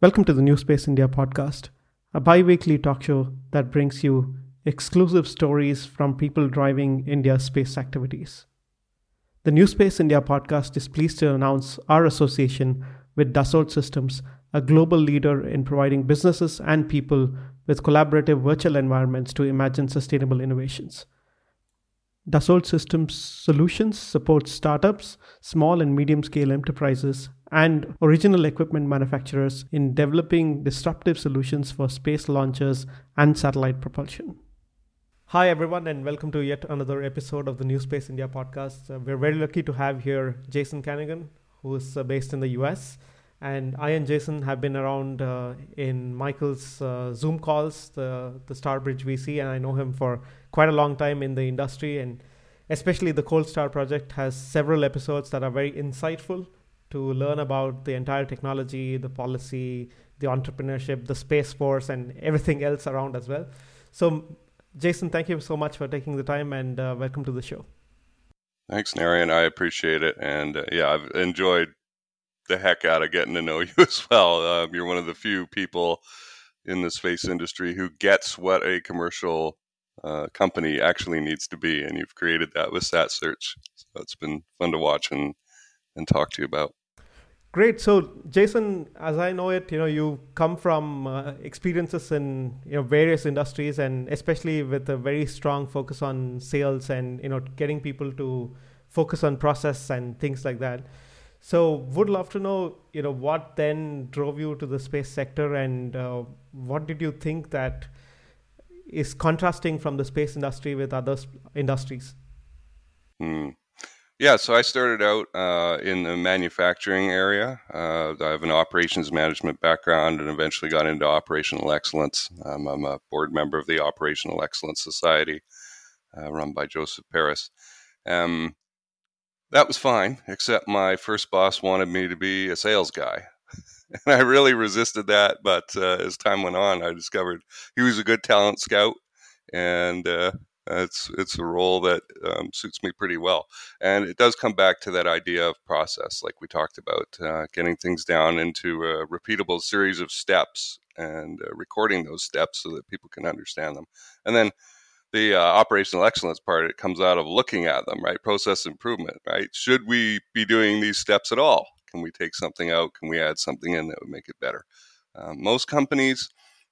Welcome to the New Space India podcast, a bi weekly talk show that brings you exclusive stories from people driving India's space activities. The New Space India podcast is pleased to announce our association with Dassault Systems, a global leader in providing businesses and people with collaborative virtual environments to imagine sustainable innovations. Dassault Systems solutions support startups, small and medium scale enterprises, and original equipment manufacturers in developing disruptive solutions for space launchers and satellite propulsion. Hi, everyone, and welcome to yet another episode of the New Space India podcast. Uh, we're very lucky to have here Jason Kanigan, who is uh, based in the US. And I and Jason have been around uh, in Michael's uh, Zoom calls, the, the Starbridge VC, and I know him for quite a long time in the industry. And especially the Cold Star project has several episodes that are very insightful to learn about the entire technology, the policy, the entrepreneurship, the space force, and everything else around as well. So, Jason, thank you so much for taking the time and uh, welcome to the show. Thanks, Narayan. I appreciate it. And uh, yeah, I've enjoyed the heck out of getting to know you as well. Um, you're one of the few people in the space industry who gets what a commercial uh, company actually needs to be, and you've created that with SatSearch. So it's been fun to watch and and talk to you about. Great. So, Jason, as I know it, you know, you come from uh, experiences in you know various industries, and especially with a very strong focus on sales and you know getting people to focus on process and things like that. So, would love to know, you know, what then drove you to the space sector, and uh, what did you think that is contrasting from the space industry with other industries? Hmm. Yeah, so I started out uh, in the manufacturing area. Uh, I have an operations management background and eventually got into operational excellence. Um, I'm a board member of the Operational Excellence Society, uh, run by Joseph Paris. Um, that was fine, except my first boss wanted me to be a sales guy. and I really resisted that, but uh, as time went on, I discovered he was a good talent scout and uh, it's it's a role that um, suits me pretty well, and it does come back to that idea of process, like we talked about, uh, getting things down into a repeatable series of steps and uh, recording those steps so that people can understand them, and then the uh, operational excellence part it comes out of looking at them, right? Process improvement, right? Should we be doing these steps at all? Can we take something out? Can we add something in that would make it better? Um, most companies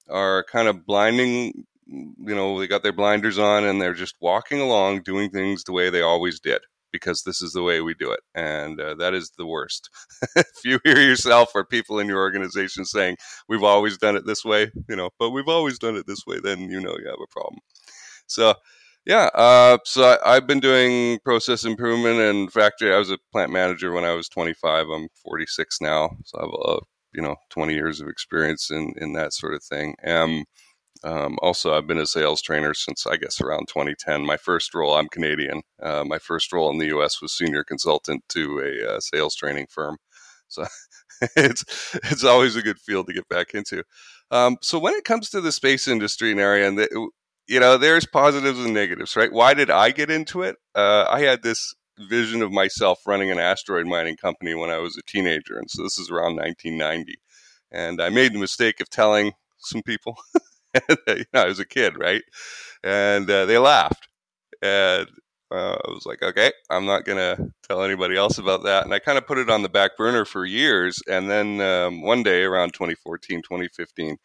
are kind of blinding you know, they got their blinders on and they're just walking along doing things the way they always did because this is the way we do it. And uh, that is the worst. if you hear yourself or people in your organization saying, we've always done it this way, you know, but we've always done it this way, then you know you have a problem. So, yeah, uh, so I, have been doing process improvement and factory. I was a plant manager when I was 25. I'm 46 now, so I have a you know 20 years of experience in in that sort of thing. Um, um, also, I've been a sales trainer since I guess around 2010. My first role, I'm Canadian. Uh, my first role in the U.S. was senior consultant to a uh, sales training firm. So it's it's always a good field to get back into. Um, so when it comes to the space industry in area, and the, you know, there's positives and negatives, right? Why did I get into it? Uh, I had this vision of myself running an asteroid mining company when I was a teenager, and so this is around 1990. And I made the mistake of telling some people you know, I was a kid, right? And uh, they laughed. And uh, I was like, okay, I'm not going to tell anybody else about that. And I kind of put it on the back burner for years. And then um, one day around 2014, 2015,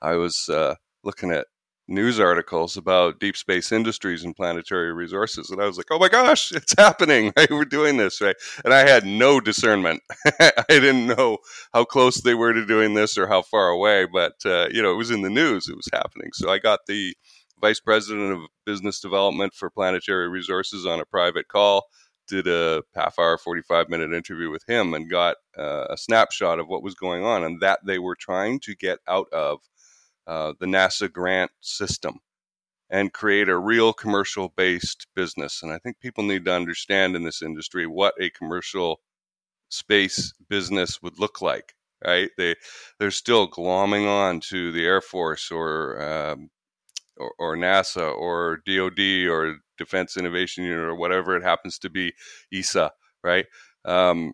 I was uh, looking at news articles about deep space industries and planetary resources. And I was like, oh my gosh, it's happening. We're doing this, right? And I had no discernment. I didn't know how close they were to doing this or how far away, but, uh, you know, it was in the news, it was happening. So I got the vice president of business development for planetary resources on a private call. Did a half hour, 45 minute interview with him and got uh, a snapshot of what was going on and that they were trying to get out of uh, the NASA grant system and create a real commercial based business. And I think people need to understand in this industry what a commercial space business would look like. Right? They they're still glomming on to the Air Force or um, or, or, NASA or DoD or Defense Innovation Unit or whatever it happens to be, ESA. Right? Um,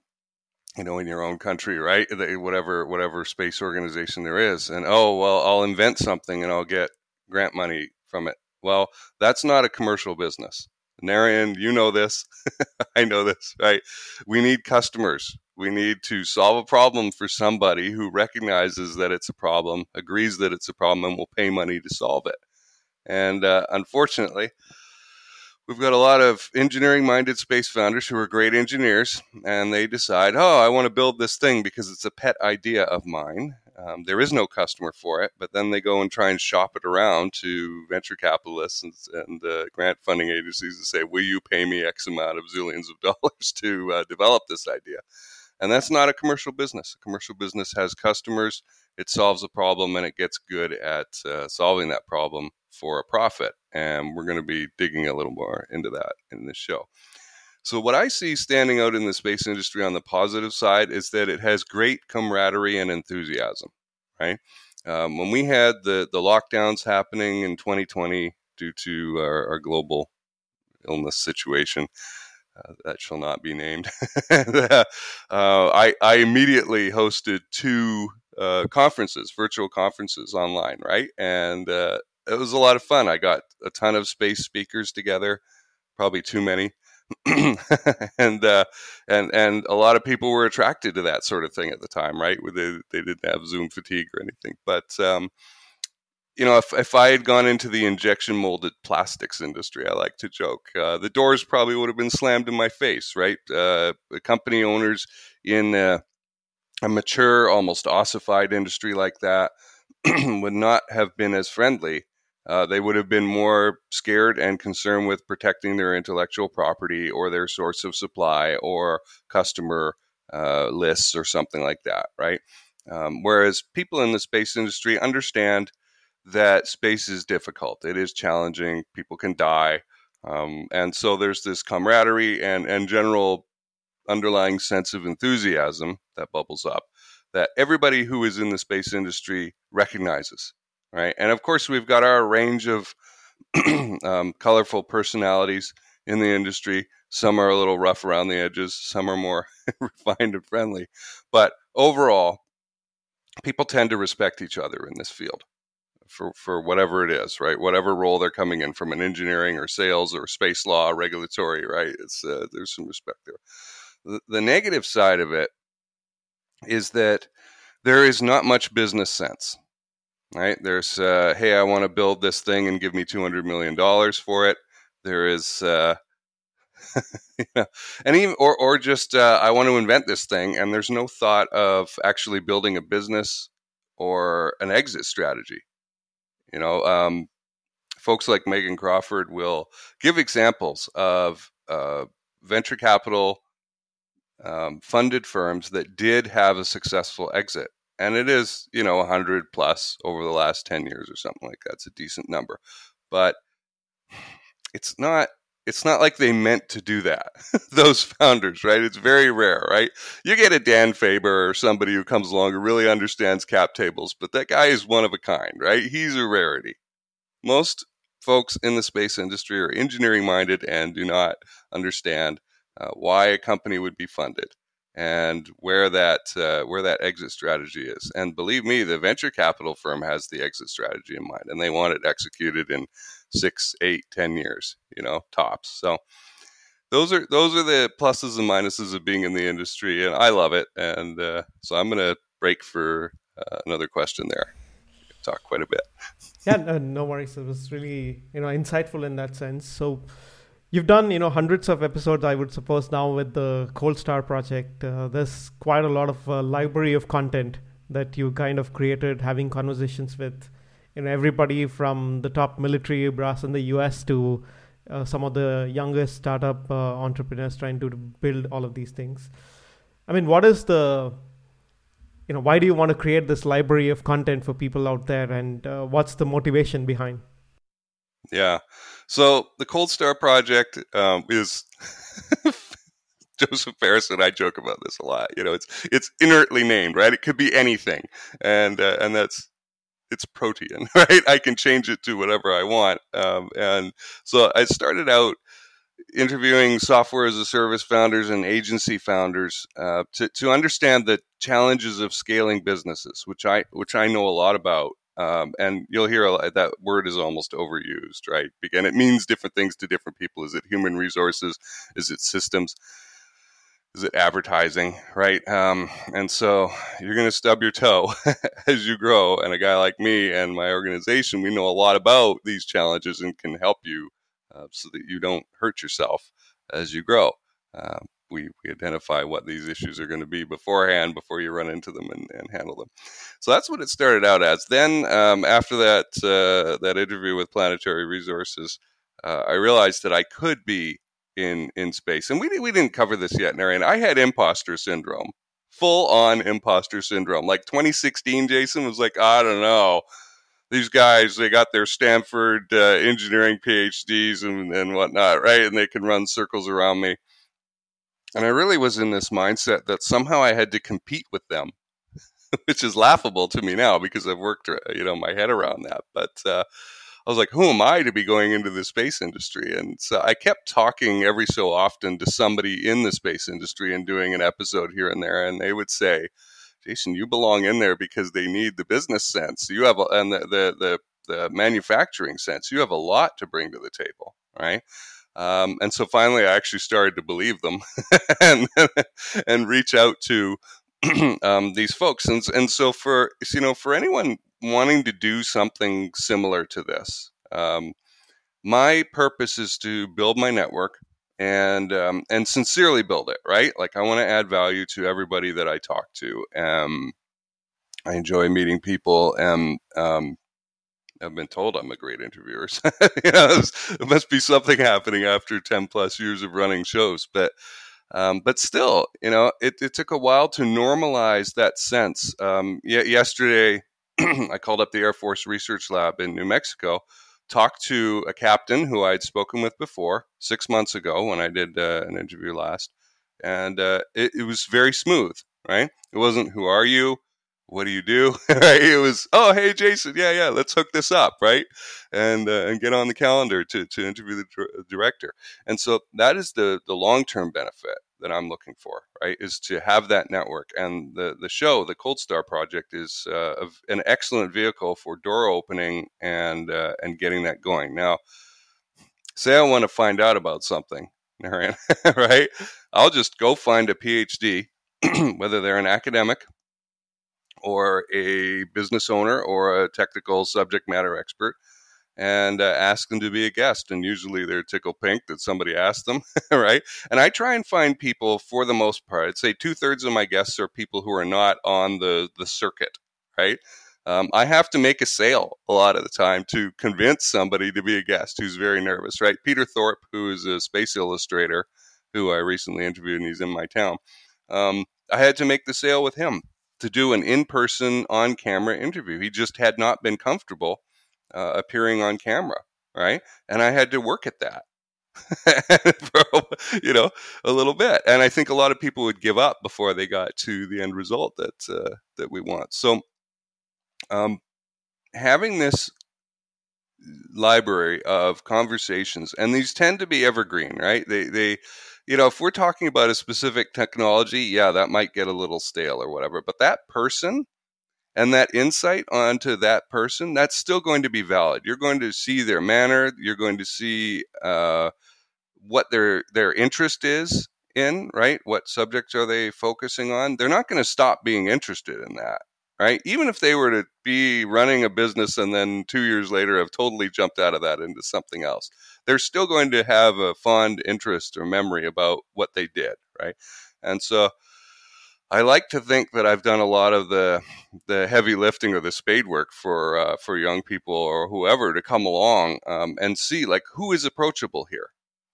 you know, in your own country, right? Whatever whatever space organization there is, and oh well, I'll invent something and I'll get grant money from it. Well, that's not a commercial business. Narayan, you know this. I know this, right? We need customers. We need to solve a problem for somebody who recognizes that it's a problem, agrees that it's a problem, and will pay money to solve it. And uh, unfortunately, we've got a lot of engineering minded space founders who are great engineers, and they decide, oh, I want to build this thing because it's a pet idea of mine. Um, there is no customer for it, but then they go and try and shop it around to venture capitalists and, and uh, grant funding agencies and say, "Will you pay me X amount of zillions of dollars to uh, develop this idea?" And that's not a commercial business. A commercial business has customers, it solves a problem, and it gets good at uh, solving that problem for a profit. And we're going to be digging a little more into that in this show. So, what I see standing out in the space industry on the positive side is that it has great camaraderie and enthusiasm, right? Um, when we had the, the lockdowns happening in 2020 due to our, our global illness situation, uh, that shall not be named, uh, I, I immediately hosted two uh, conferences, virtual conferences online, right? And uh, it was a lot of fun. I got a ton of space speakers together, probably too many. and uh, and and a lot of people were attracted to that sort of thing at the time, right? They they didn't have Zoom fatigue or anything, but um, you know, if if I had gone into the injection molded plastics industry, I like to joke, uh, the doors probably would have been slammed in my face, right? Uh, company owners in a mature, almost ossified industry like that would not have been as friendly uh, they would have been more scared and concerned with protecting their intellectual property or their source of supply or customer uh, lists or something like that, right? Um, whereas people in the space industry understand that space is difficult, it is challenging, people can die. Um, and so there's this camaraderie and, and general underlying sense of enthusiasm that bubbles up that everybody who is in the space industry recognizes right? And of course, we've got our range of um, colorful personalities in the industry. Some are a little rough around the edges, some are more refined and friendly. But overall, people tend to respect each other in this field for, for whatever it is, right? Whatever role they're coming in from an engineering or sales or space law, regulatory, right? It's uh, there's some respect there. The, the negative side of it is that there is not much business sense right? There's, uh, hey, I want to build this thing and give me $200 million for it. There is, uh, you know, and even, or, or just, uh, I want to invent this thing. And there's no thought of actually building a business or an exit strategy. You know, um, folks like Meagan Crawford will give examples of uh, venture capital um, funded firms that did have a successful exit. And it is you know 100 plus over the last 10 years or something like that. It's a decent number. But it's not it's not like they meant to do that. Those founders right? It's very rare right? You get a dan faber or somebody who comes along who really understands cap tables but that guy is one of a kind right? He's a rarity. Most folks in the space industry are engineering minded and do not understand uh, why a company would be funded and where that uh, where that exit strategy is. And believe me, the venture capital firm has the exit strategy in mind, and they want it executed in six, eight, ten years, you know, tops. So those are those are the pluses and minuses of being in the industry, and I love it. And uh, so I'm going to break for uh, another question there. Talk quite a bit. yeah, no, no worries. It was really you know insightful in that sense. So You've done, you know, hundreds of episodes, I would suppose, now with the Cold Star project. Uh, there's quite a lot of uh, library of content that you kind of created, having conversations with, you know, everybody from the top military brass in the U.S. to uh, some of the youngest startup uh, entrepreneurs trying to build all of these things. I mean, what is the, you know, why do you want to create this library of content for people out there, and uh, what's the motivation behind? Yeah. So the Cold Star Project um, is Joseph Paris and I joke about this a lot. You know, it's it's inertly named, right? It could be anything, and uh, and that's it's protean, right? I can change it to whatever I want. Um, and so I started out interviewing software as a service founders and agency founders uh, to to understand the challenges of scaling businesses, which I which I know a lot about. Um, and you'll hear that word is almost overused, right? And it means different things to different people. Is it human resources? Is it systems? Is it advertising, right? Um, and so you're going to stub your toe as you grow. And a guy like me and my organization, we know a lot about these challenges and can help you uh, so that you don't hurt yourself as you grow. Uh, we, we identify what these issues are going to be beforehand before you run into them and, and handle them. So that's what it started out as. Then um, after that uh, that interview with Planetary Resources, uh, I realized that I could be in in space. And we we didn't cover this yet, Narayan. I had imposter syndrome, full on imposter syndrome. Like 2016, Jason was like, I don't know. These guys, they got their Stanford uh, engineering PhDs and, and whatnot, right? And they can run circles around me. And I really was in this mindset that somehow I had to compete with them, which is laughable to me now because I've worked, uh, you know, my head around that. But uh, I was like, who am I to be going into the space industry? And so I kept talking every so often to somebody in the space industry and doing an episode here and there. And they would say, Jason, you belong in there because they need the business sense. You have, a, and the, the, the, the manufacturing sense. You have a lot to bring to the table, right? Um, and so finally, I actually started to believe them and, and reach out to um, these folks. And, and so for, you know, for anyone wanting to do something similar to this. Um, my purpose is to build my network and um, and sincerely build it. Right, like I want to add value to everybody that I talk to. Um, I enjoy meeting people, and um, I've been told I'm a great interviewer. you know, there must be something happening after ten plus years of running shows, but. Um, but still, you know, it, it, took a while to normalize that sense. Um, yesterday, I called up the Air Force Research Lab in New Mexico, talked to a captain who I'd spoken with before six months ago when I did uh, an interview last, and uh, it, it, was very smooth. Right? It wasn't "Who are you?" What do you do? right? It was, "Oh, hey, Jason, yeah, yeah, let's hook this up, right?" And uh, and get on the calendar to to interview the director. And so that is the the long term benefit that I'm looking for, right? Is to have that network. And the the show, the Cold Star Project, is uh, an excellent vehicle for door opening and uh, and getting that going. Now, say I want to find out about something, right? I'll just go find a PhD, whether they're an academic or a business owner or a technical subject matter expert and uh, ask them to be a guest. And usually they're tickle pink that somebody asked them, right? And I try and find people for the most part. I'd say two thirds of my guests are people who are not on the the circuit, right? Um, I have to make a sale a lot of the time to convince somebody to be a guest who's very nervous, right? Peter Thorpe, who is a space illustrator, who I recently interviewed, and he's in my town. Um, I had to make the sale with him to do an in person, on camera interview. He just had not been comfortable uh, appearing on camera, right? And I had to work at that. for you know a little bit and i think a lot of people would give up before they got to the end result that uh, that we want so um, having this library of conversations and these tend to be evergreen right they they you know if we're talking about a specific technology yeah that might get a little stale or whatever but that person and that insight onto that person, that's still going to be valid. You're going to see their manner. You're going to see uh, what their their interest is in, right? What subjects are they focusing on? They're not going to stop being interested in that, right? Even if they were to be running a business and then two years later have totally jumped out of that into something else, they're still going to have a fond interest or memory about what they did, right? And so I like to think that I've done a lot of the the heavy lifting or the spade work for uh, for young people or whoever to come along um, and see like who is approachable here,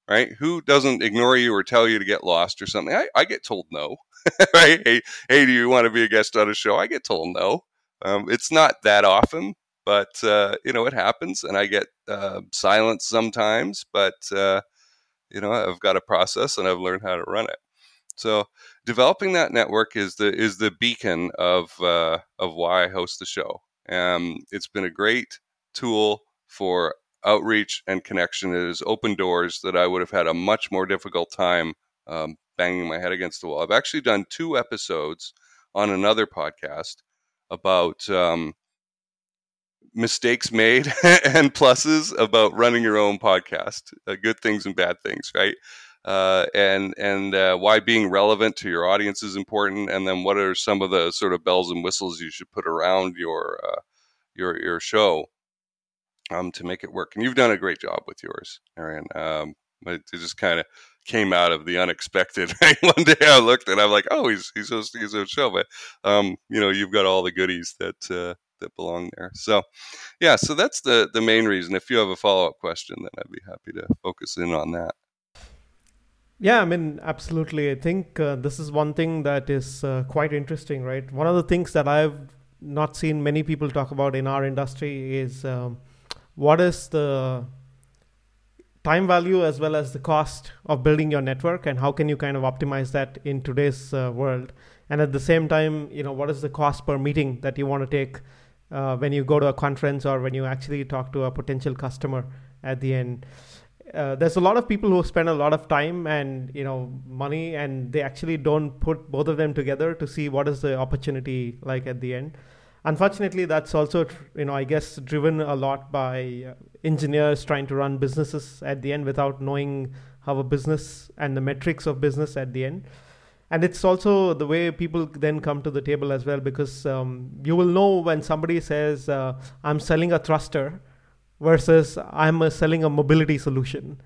right? Who doesn't ignore you or tell you to get lost or something? I, I get told no, right? Hey, hey, do you want to be a guest on a show? I get told no. Um, it's not that often, but uh, you know it happens, and I get uh, silence sometimes. But uh, you know I've got a process, and I've learned how to run it. So developing that network is the is the beacon of uh, of why I host the show. Um, it's been a great tool for outreach and connection. It has opened doors that I would have had a much more difficult time um, banging my head against the wall. I've actually done two episodes on another podcast about um, mistakes made and pluses about running your own podcast, uh, good things and bad things, right? Uh, and and uh, why being relevant to your audience is important, and then what are some of the sort of bells and whistles you should put around your uh, your your show um, to make it work. And you've done a great job with yours, Narayan. Um, it, just kind of came out of the unexpected. One day I looked and I'm like, oh, he's he's hosting his own show, but um, you know, you've got all the goodies that uh, that belong there. So, yeah, so that's the the main reason. If you have a follow up question, then I'd be happy to focus in on that. Yeah, I mean, absolutely. I think uh, this is one thing that is uh, quite interesting, right? One of the things that I've not seen many people talk about in our industry is um, what is the time value as well as the cost of building your network and how can you kind of optimize that in today's uh, world and at the same time you know what is the cost per meeting that you want to take uh, when you go to a conference or when you actually talk to a potential customer at the end uh, there's a lot of people who spend a lot of time and you know money and they actually don't put both of them together to see what is the opportunity like at the end. Unfortunately that's also you know i guess driven a lot by uh, engineers trying to run businesses at the end without knowing how a business and the metrics of business at the end. And it's also the way people then come to the table as well because um, you will know when somebody says uh, i'm selling a thruster versus I'm uh, selling a mobility solution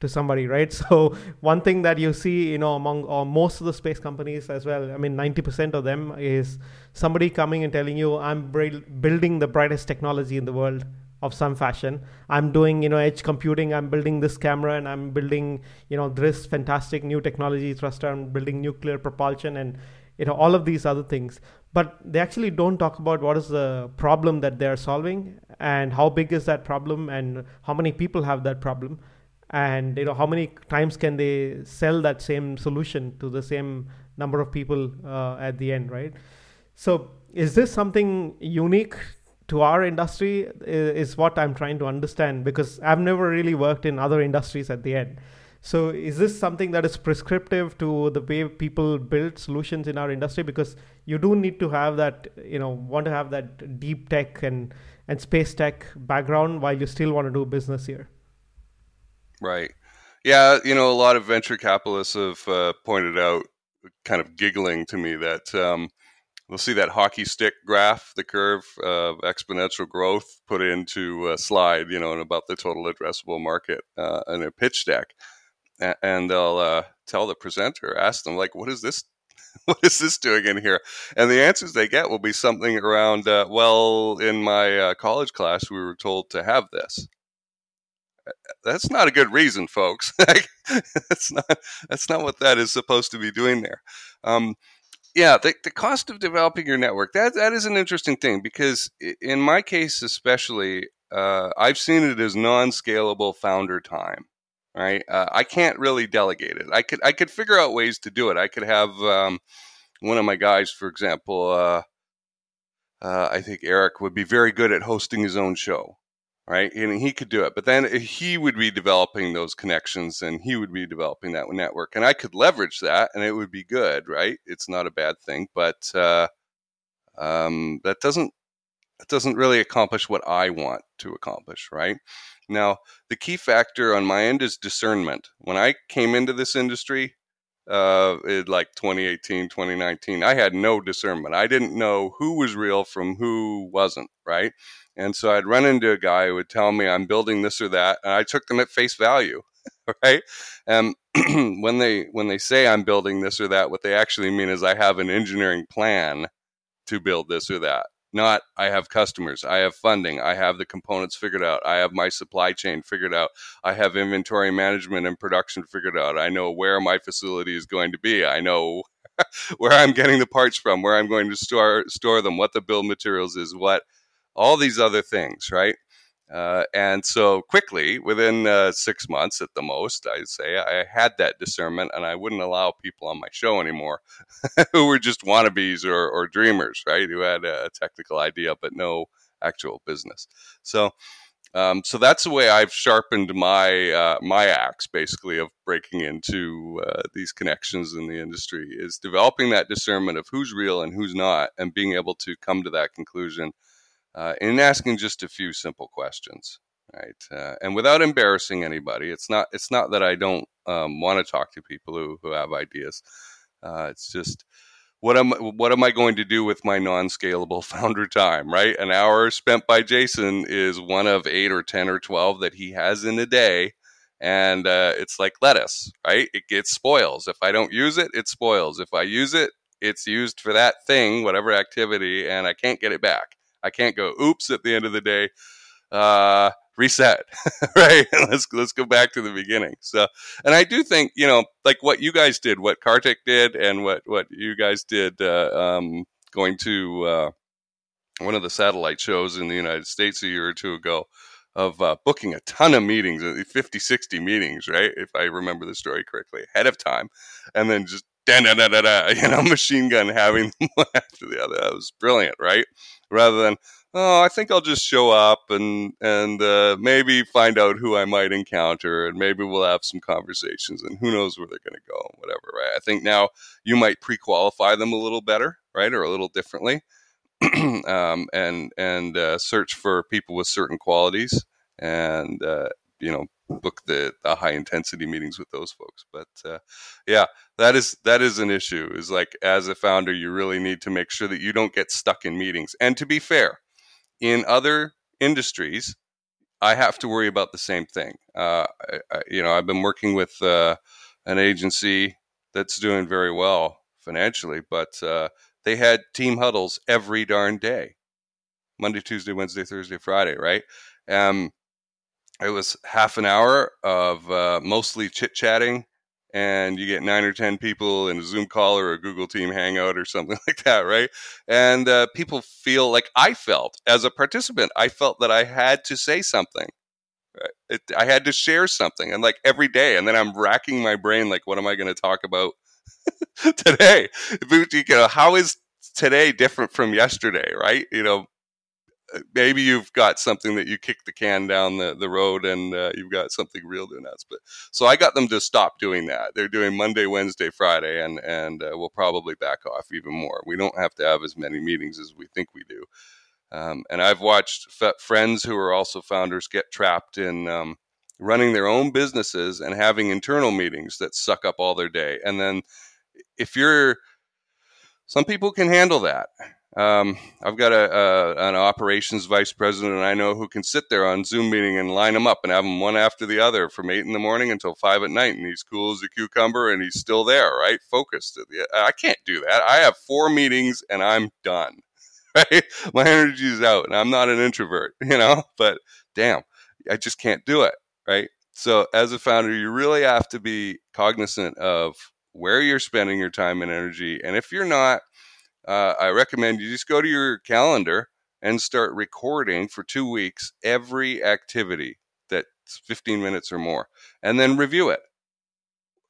to somebody, right? So one thing that you see, you know, among or most of the space companies as well, I mean, 90% of them is somebody coming and telling you, I'm building the brightest technology in the world of some fashion. I'm doing, you know, edge computing. I'm building this camera and I'm building, you know, this fantastic new technology thruster. I'm building nuclear propulsion and, you know, all of these other things but they actually don't talk about what is the problem that they're solving and how big is that problem and how many people have that problem. And you know how many times can they sell that same solution to the same number of people uh, at the end right? So is this something unique to our industry? Is what i'm trying to understand because i've never really worked in other industries at the end. So is this something that is prescriptive to the way people build solutions in our industry? Because you do need to have that, you know, want to have that deep tech and and space tech background while you still want to do business here. Right. Yeah, you know, a lot of venture capitalists have uh, pointed out, kind of giggling to me, that um, we'll see that hockey stick graph, the curve of exponential growth, put into a slide, you know, and about the total addressable market uh, in a pitch deck and they'll uh, tell the presenter, ask them like, "What is this? what is this doing in here?" And the answers they get will be something around, uh, "Well, in my uh, college class, we were told to have this." That's not a good reason, folks. that's not that's not what that is supposed to be doing there. Um, yeah, the, the cost of developing your network that that is an interesting thing because in my case, especially, uh, I've seen it as non-scalable founder time right? Uh, I can't really delegate it. I could I could figure out ways to do it. I could have um, one of my guys, for example. Uh, uh, I think Eric would be very good at hosting his own show, right? And he could do it. But then he would be developing those connections, and he would be developing that network, and I could leverage that, and it would be good, right? It's not a bad thing, but uh, um, that doesn't that doesn't really accomplish what I want to accomplish, right? Now, the key factor on my end is discernment. When I came into this industry, uh, in like 2018, 2019, I had no discernment. I didn't know who was real from who wasn't, right? And so I'd run into a guy who would tell me I'm building this or that, and I took them at face value, right? And when they when they say I'm building this or that, what they actually mean is I have an engineering plan to build this or that not I have customers, I have funding, I have the components figured out, I have my supply chain figured out, I have inventory management and production figured out, I know where my facility is going to be, I know where I'm getting the parts from, where I'm going to store store them, what the bill materials is, what all these other things, right? Uh, and so quickly, within uh, six months at the most, I'd say, I had that discernment and I wouldn't allow people on my show anymore who were just wannabes or, or, dreamers, right? Who had a technical idea but no actual business. So, Um, so that's the way I've sharpened my uh, my axe, basically, of breaking into uh, these connections in the industry is developing that discernment of who's real and who's not, and being able to come to that conclusion uh, in asking just a few simple questions, right? Uh, and without embarrassing anybody. It's not it's not that I don't um, want to talk to people who who have ideas. Uh, it's just what am what am I going to do with my non-scalable founder time? Right, an hour spent by Jason is one of eight or ten or twelve that he has in a day, and uh, it's like lettuce, right? It gets spoils. If I don't use it, it spoils. If I use it, it's used for that thing, whatever activity, and I can't get it back. I can't go oops at the end of the day. Uh, reset right? Let's let's go back to the beginning. So and i do think you know like what you guys did what kartik did and what what you guys did uh, um, going to uh, one of the satellite shows in the united states a year or two ago of uh, booking a ton of meetings uh, 50 60 meetings right? If i remember the story correctly ahead of time. And then just da da da da da you know machine gun having one after the other that was brilliant right rather than oh, I think I'll just show up and and uh, maybe find out who I might encounter, and maybe we'll have some conversations, and who knows where they're going to go, whatever. Right? I think now you might pre-qualify them a little better, right, or a little differently, um, and and uh, search for people with certain qualities, and uh, you know book the, the high intensity meetings with those folks but uh, yeah that is that is an issue is like as a founder you really need to make sure that you don't get stuck in meetings and to be fair in other industries, I have to worry about the same thing. Uh, I, you know, I've been working with uh, an agency that's doing very well financially, but uh, they had team huddles every darn day Monday, Tuesday, Wednesday, Thursday, Friday, right? Um, it was half an hour of uh, mostly chit chatting and you get nine or ten people in a zoom call or a google team hangout or something like that right? And uh, people feel like i felt as a participant i felt that i had to say something it, i had to share something and like every day and then i'm racking my brain like what am i going to talk about today? You know how is today different from yesterday right? You know maybe you've got something that you kick the can down the, the road and uh, you've got something real to announce. But so I got them to stop doing that. They're doing Monday, Wednesday, Friday, and and uh, we'll probably back off even more. We don't have to have as many meetings as we think we do. Um, and I've watched f- friends who are also founders get trapped in um, running their own businesses and having internal meetings that suck up all their day. And then if you're some people can handle that um, I've got a, a, an operations vice president and I know who can sit there on Zoom meeting and line them up and have them one after the other from eight in the morning until five at night, and he's cool as a cucumber and he's still there, right? Focused. I can't do that. I have four meetings and I'm done. Right? My energy is out, and I'm not an introvert, you know. But damn, I just can't do it, right? So as a founder, you really have to be cognizant of where you're spending your time and energy, and if you're not uh, I recommend you just go to your calendar and start recording for two weeks every activity that's 15 minutes or more, and then review it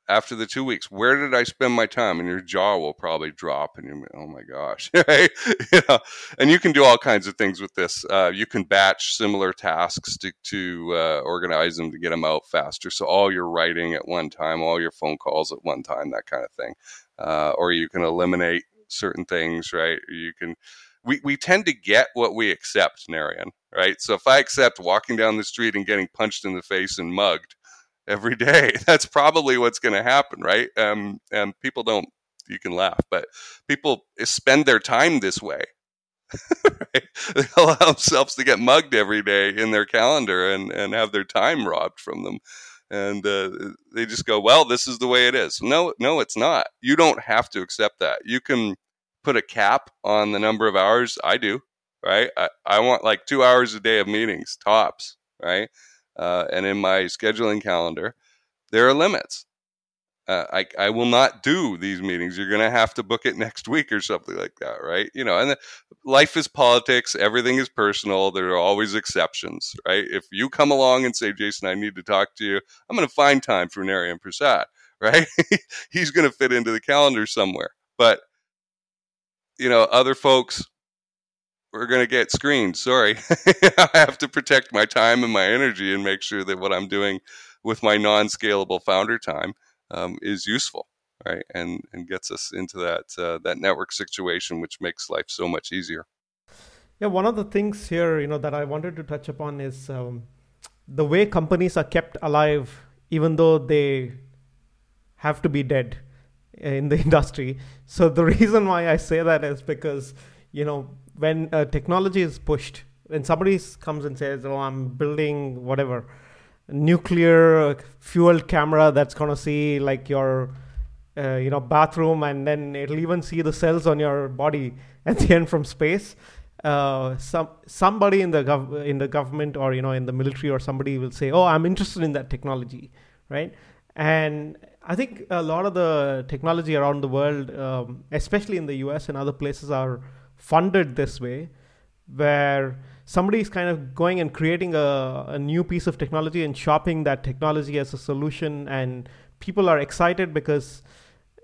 after the two weeks. Where did I spend my time? And your jaw will probably drop, and you're, oh my gosh, and you can do all kinds of things with this. Uh, you can batch similar tasks to, to uh, organize them to get them out faster. So all your writing at one time, all your phone calls at one time, that kind of thing. Uh, or you can eliminate certain things, right? You can we, we tend to get what we accept, Narayan, right? So if I accept walking down the street and getting punched in the face and mugged every day, that's probably what's going to happen, right? Um, and people don't, you can laugh, but people spend their time this way. right? They allow themselves to get mugged every day in their calendar and, and have their time robbed from them and uh, they just go, "Well, this is the way it is." No, no, it's not. You don't have to accept that. You can put a cap on the number of hours. I do, right? I, I want like two hours a day of meetings tops, right? Uh, and in my scheduling calendar, there are limits uh, I, I will not do these meetings. You're going to have to book it next week or something like that, right? You know, and the, life is politics. Everything is personal. There are always exceptions, right? If you come along and say, Jason, I need to talk to you, I'm going to find time for Narayan Prasad, right? He's going to fit into the calendar somewhere. But, you know, other folks, we're going to get screened. Sorry. I have to protect my time and my energy and make sure that what I'm doing with my non scalable founder time um, is useful. Right, and and gets us into that uh, that network situation, which makes life so much easier. Yeah, one of the things here, you know, that I wanted to touch upon is um, the way companies are kept alive, even though they have to be dead in the industry. So the reason why I say that is because you know when uh, technology is pushed, when somebody comes and says, "Oh, I'm building whatever nuclear fuel camera that's gonna see like your uh, you know bathroom, and then it'll even see the cells on your body at the end from space." Uh, some somebody in the gov- in the government or you know in the military or somebody will say, "Oh, I'm interested in that technology," right? And I think a lot of the technology around the world, um, especially in the US and other places, are funded this way, where somebody is kind of going and creating a, a new piece of technology and shopping that technology as a solution, and people are excited because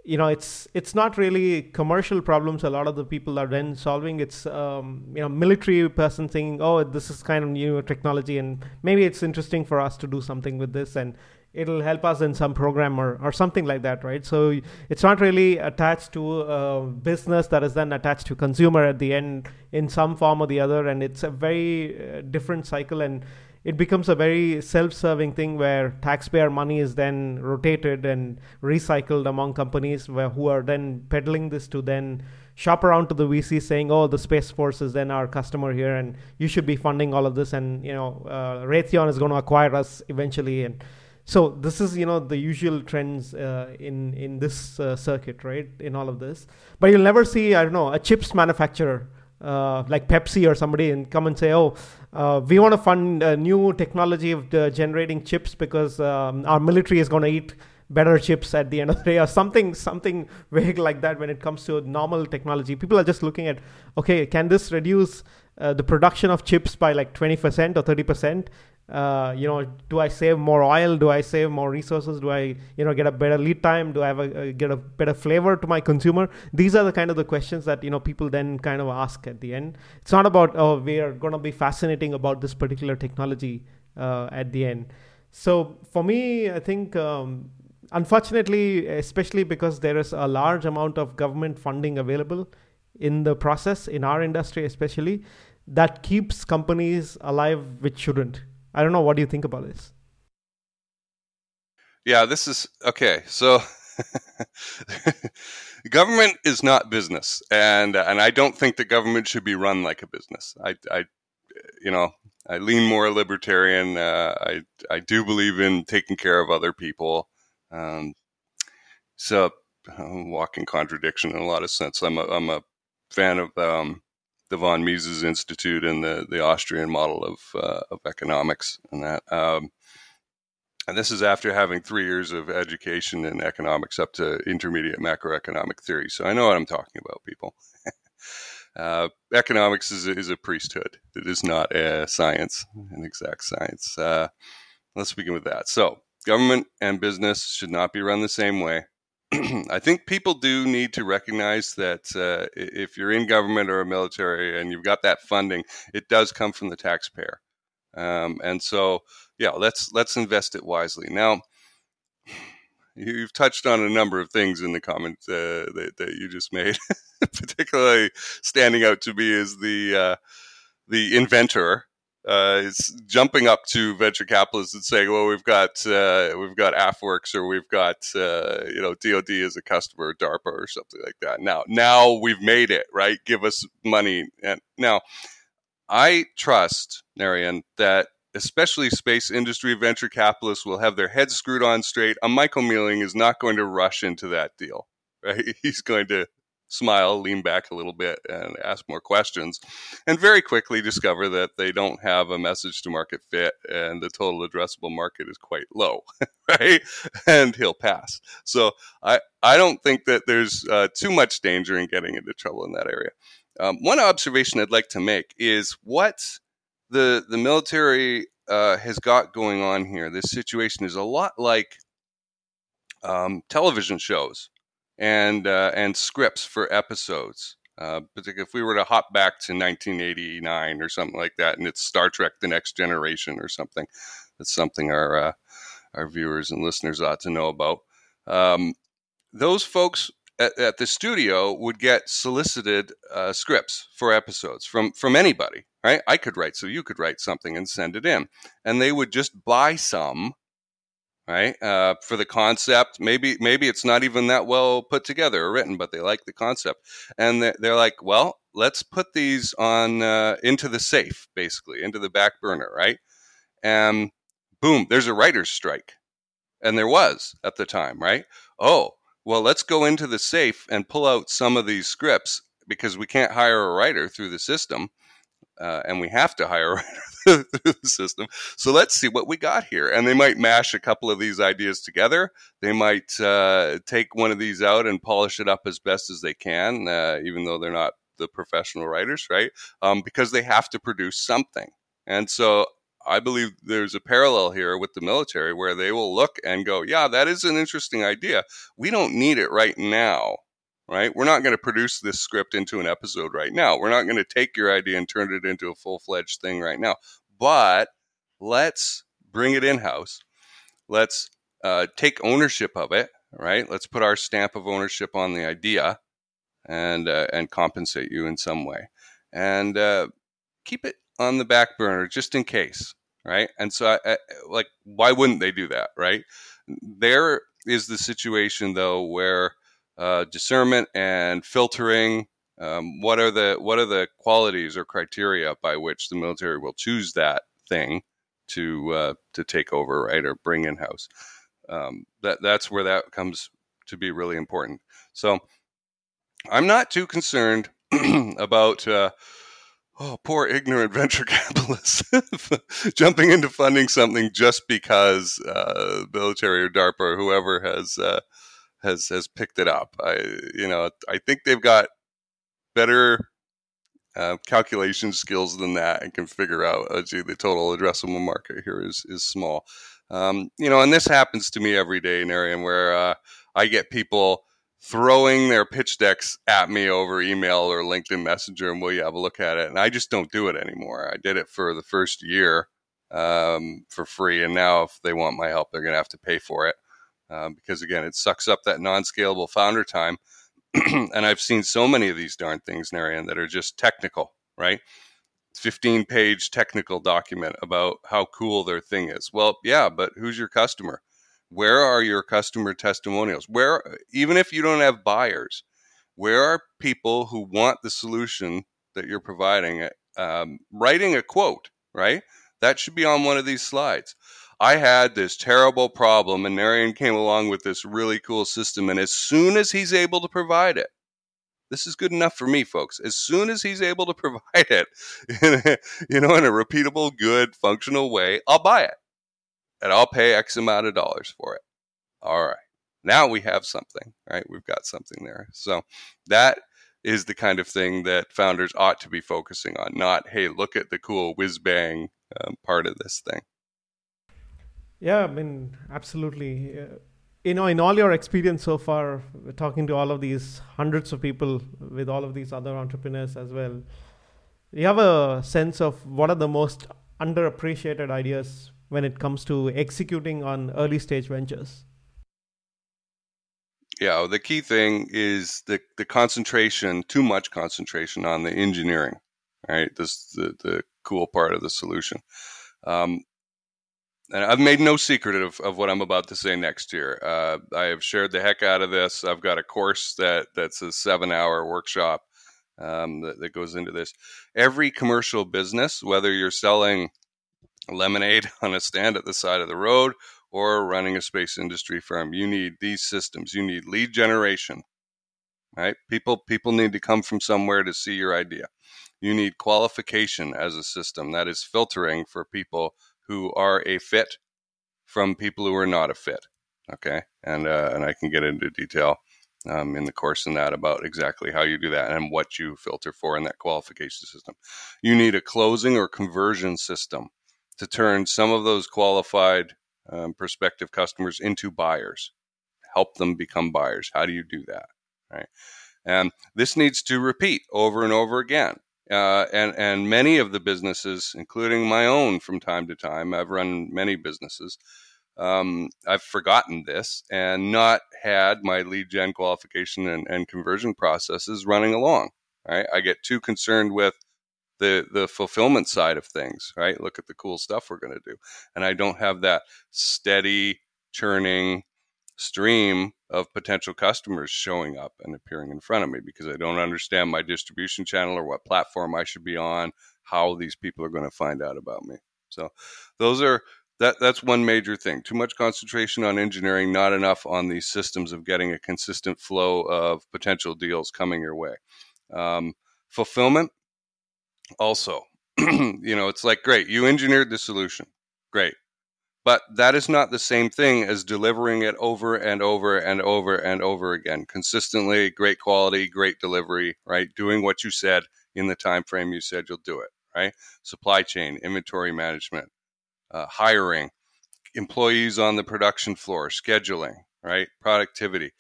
you know it's it's not really commercial problems a lot of the people are then solving. It's um, you know military person thinking oh this is kind of new technology and maybe it's interesting for us to do something with this. And it'll help us in some program or, or something like that right so it's not really attached to a business that is then attached to consumer at the end in some form or the other and it's a very uh, different cycle and it becomes a very self-serving thing where taxpayer money is then rotated and recycled among companies where, who are then peddling this to then shop around to the VC saying, "Oh, the Space Force is then our customer here, and you should be funding all of this." And you know, uh, Raytheon is going to acquire us eventually, and so this is you know the usual trends uh, in in this uh, circuit right in all of this. But you'll never see i don't know a chips manufacturer uh, like pepsi or somebody and come and say oh uh, we want to fund a new technology of generating chips because um, our military is going to eat better chips at the end of the day or something something vague like that when it comes to normal technology. People are just looking at okay can this reduce uh, the production of chips by like 20% or 30% uh, you know, do I save more oil? Do I save more resources? Do I, you know, get a better lead time? Do I have a, a, get a better flavor to my consumer? These are the kind of the questions that you know people then kind of ask at the end. It's not about oh we are going to be fascinating about this particular technology uh, at the end. So for me, I think. Um, unfortunately, especially because there is a large amount of government funding available in the process in our industry, especially, that keeps companies alive which shouldn't I don't know. What do you think about this? Yeah, this is okay. So, government is not business, and and I don't think the government should be run like a business. I, I you know, I lean more libertarian. Uh, I I do believe in taking care of other people. Um, so, walking contradiction in a lot of sense. I'm a I'm a fan of um, the von Mises Institute and the, the Austrian model of, uh, of economics and that. Um, and this is after having three years of education in economics up to intermediate macroeconomic theory. So I know what I'm talking about, people. uh, economics is a, is a priesthood. It is not a science, an exact science. Uh, let's begin with that. So government and business should not be run the same way. I think people do need to recognize that uh, if you're in government or a military and you've got that funding, it does come from the taxpayer. Um, and so, yeah, let's let's invest it wisely. Now, you've touched on a number of things in the comments uh, that, that, you just made. Particularly standing out to me is the uh, the inventor uh, is jumping up to venture capitalists and saying, "Well, we've got uh, we've got AFWERX or we've got uh, you know DoD as a customer, DARPA or something like that." Now, now we've made it right. Give us money. And now, I trust Narayan that especially space industry venture capitalists will have their heads screwed on straight. A Michael Mealing is not going to rush into that deal. Right? He's going to smile, lean back a little bit, and ask more questions, and very quickly discover that they don't have a message to market fit and the total addressable market is quite low, right? And he'll pass. So I, I don't think that there's uh, too much danger in getting into trouble in that area. Um, one observation I'd like to make is what the the military uh, has got going on here. This situation is a lot like um, television shows and uh, and scripts for episodes. Uh, if we were to hop back to 1989 or something like that, and it's Star Trek: The Next Generation or something, that's something our uh, our viewers and listeners ought to know about. Um, those folks at, at, the studio would get solicited uh, scripts for episodes from from anybody. Right? I could write, so you could write something and send it in, and they would just buy some right? Uh, for the concept, maybe maybe it's not even that well put together or written, but they like the concept, and they're, they're like, well, let's put these on uh, into the safe, basically into the back burner, right? And boom, there's a writer's strike, and there was at the time, right? Oh, well, let's go into the safe and pull out some of these scripts because we can't hire a writer through the system uh, and we have to hire through the system. So let's see what we got here. And they might mash a couple of these ideas together. They might uh, take one of these out and polish it up as best as they can, uh, even though they're not the professional writers, right? Um, because they have to produce something. And so I believe there's a parallel here with the military where they will look and go, yeah, that is an interesting idea. We don't need it right now right? We're not going to produce this script into an episode right now. We're not going to take your idea and turn it into a full fledged thing right now. But let's bring it in house. Let's uh, take ownership of it, right? Let's put our stamp of ownership on the idea and uh, and compensate you in some way, and uh, keep it on the back burner just in case, right? And so, I, I, like, why wouldn't they do that, right? There is the situation though where uh, discernment and filtering. Um, what are the what are the qualities or criteria by which the military will choose that thing to uh, to take over, right, or bring in house? Um, that that's where that comes to be really important. So I'm not too concerned about. Uh, oh, poor ignorant venture capitalists jumping into funding something just because uh, military or DARPA or whoever has uh, has has picked it up. I you know I think they've got better uh, calculation skills than that and can figure out uh, gee the total addressable market here is is small. Um, you know, and this happens to me every day, Narayan, where uh, I get people throwing their pitch decks at me over email or LinkedIn Messenger, and will you have a look at it? And I just don't do it anymore. I did it for the first year um, for free, and now if they want my help, they're going to have to pay for it um, because again, it sucks up that non-scalable founder time. and I've seen so many of these darn things, Narayan, that are just technical, right? 15 page technical document about how cool their thing is. Well, yeah, but who's your customer? Where are your customer testimonials? Where, even if you don't have buyers, where are people who want the solution that you're providing? Um, writing a quote, right? That should be on one of these slides. I had this terrible problem, and Narayan came along with this really cool system. And as soon as he's able to provide it, this is good enough for me, folks. As soon as he's able to provide it, a, you know, in a repeatable, good, functional way, I'll buy it, and I'll pay X amount of dollars for it. All right, now we have something, right? We've got something there. So that is the kind of thing that founders ought to be focusing on. Not, hey, look at the cool whiz bang um, part of this thing. Yeah, I mean, absolutely. Uh, you know, in all your experience so far, talking to all of these hundreds of people with all of these other entrepreneurs as well, you have a sense of what are the most underappreciated ideas when it comes to executing on early stage ventures? Yeah, the key thing is the, the concentration, too much concentration on the engineering, right? This the, the cool part of the solution. Um, and I've made no secret of, of what I'm about to say next year. Uh, I have shared the heck out of this. I've got a course that that's a seven hour workshop um, that, that goes into this. Every commercial business, whether you're selling lemonade on a stand at the side of the road or running a space industry firm, you need these systems. You need lead generation, right? People people need to come from somewhere to see your idea. You need qualification as a system that is filtering for people who are a fit from people who are not a fit. Okay, and uh, and I can get into detail um, in the course in that about exactly how you do that and what you filter for in that qualification system. You need a closing or conversion system to turn some of those qualified um, prospective customers into buyers. Help them become buyers. How do you do that? Right. And this needs to repeat over and over again. Uh, and and many of the businesses, including my own, from time to time, I've run many businesses. Um, I've forgotten this and not had my lead gen qualification and, and conversion processes running along. Right, I get too concerned with the the fulfillment side of things. Right, look at the cool stuff we're going to do, and I don't have that steady churning stream of potential customers showing up and appearing in front of me because I don't understand my distribution channel or what platform I should be on, how these people are going to find out about me. So those are that that's one major thing. Too much concentration on engineering, not enough on these systems of getting a consistent flow of potential deals coming your way. Um, fulfillment also, you know, it's like great, you engineered the solution. Great. But that is not the same thing as delivering it over and over and over and over again, consistently, great quality, great delivery, right? Doing what you said in the time frame you said you'll do it, right? Supply chain, inventory management, uh, hiring, employees on the production floor, scheduling, right? Productivity.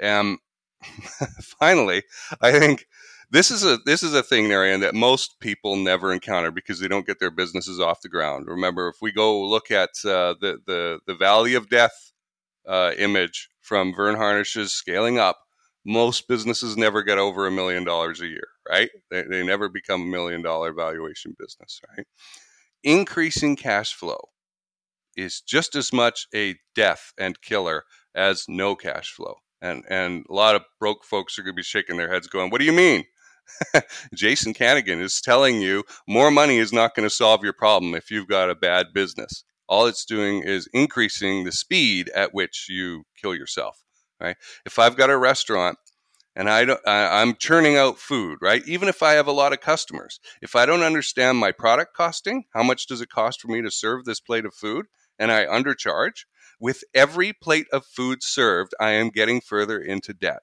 And finally, I think this is a this is a thing, Narayan, that most people never encounter because they don't get their businesses off the ground. Remember, if we go look at uh, the the the Valley of Death uh, image from Verne Harnish's Scaling Up, most businesses never get over a million dollars a year, right? They, they never become a million dollar valuation business, right? Increasing cash flow is just as much a death and killer as no cash flow. And and a lot of broke folks are going to be shaking their heads, going, "What do you mean? Jason Kanigan is telling you more money is not going to solve your problem if you've got a bad business. All it's doing is increasing the speed at which you kill yourself. Right? If I've got a restaurant and I don't, I, I'm churning out food, right? Even if I have a lot of customers, if I don't understand my product costing, how much does it cost for me to serve this plate of food, and I undercharge, with every plate of food served, I am getting further into debt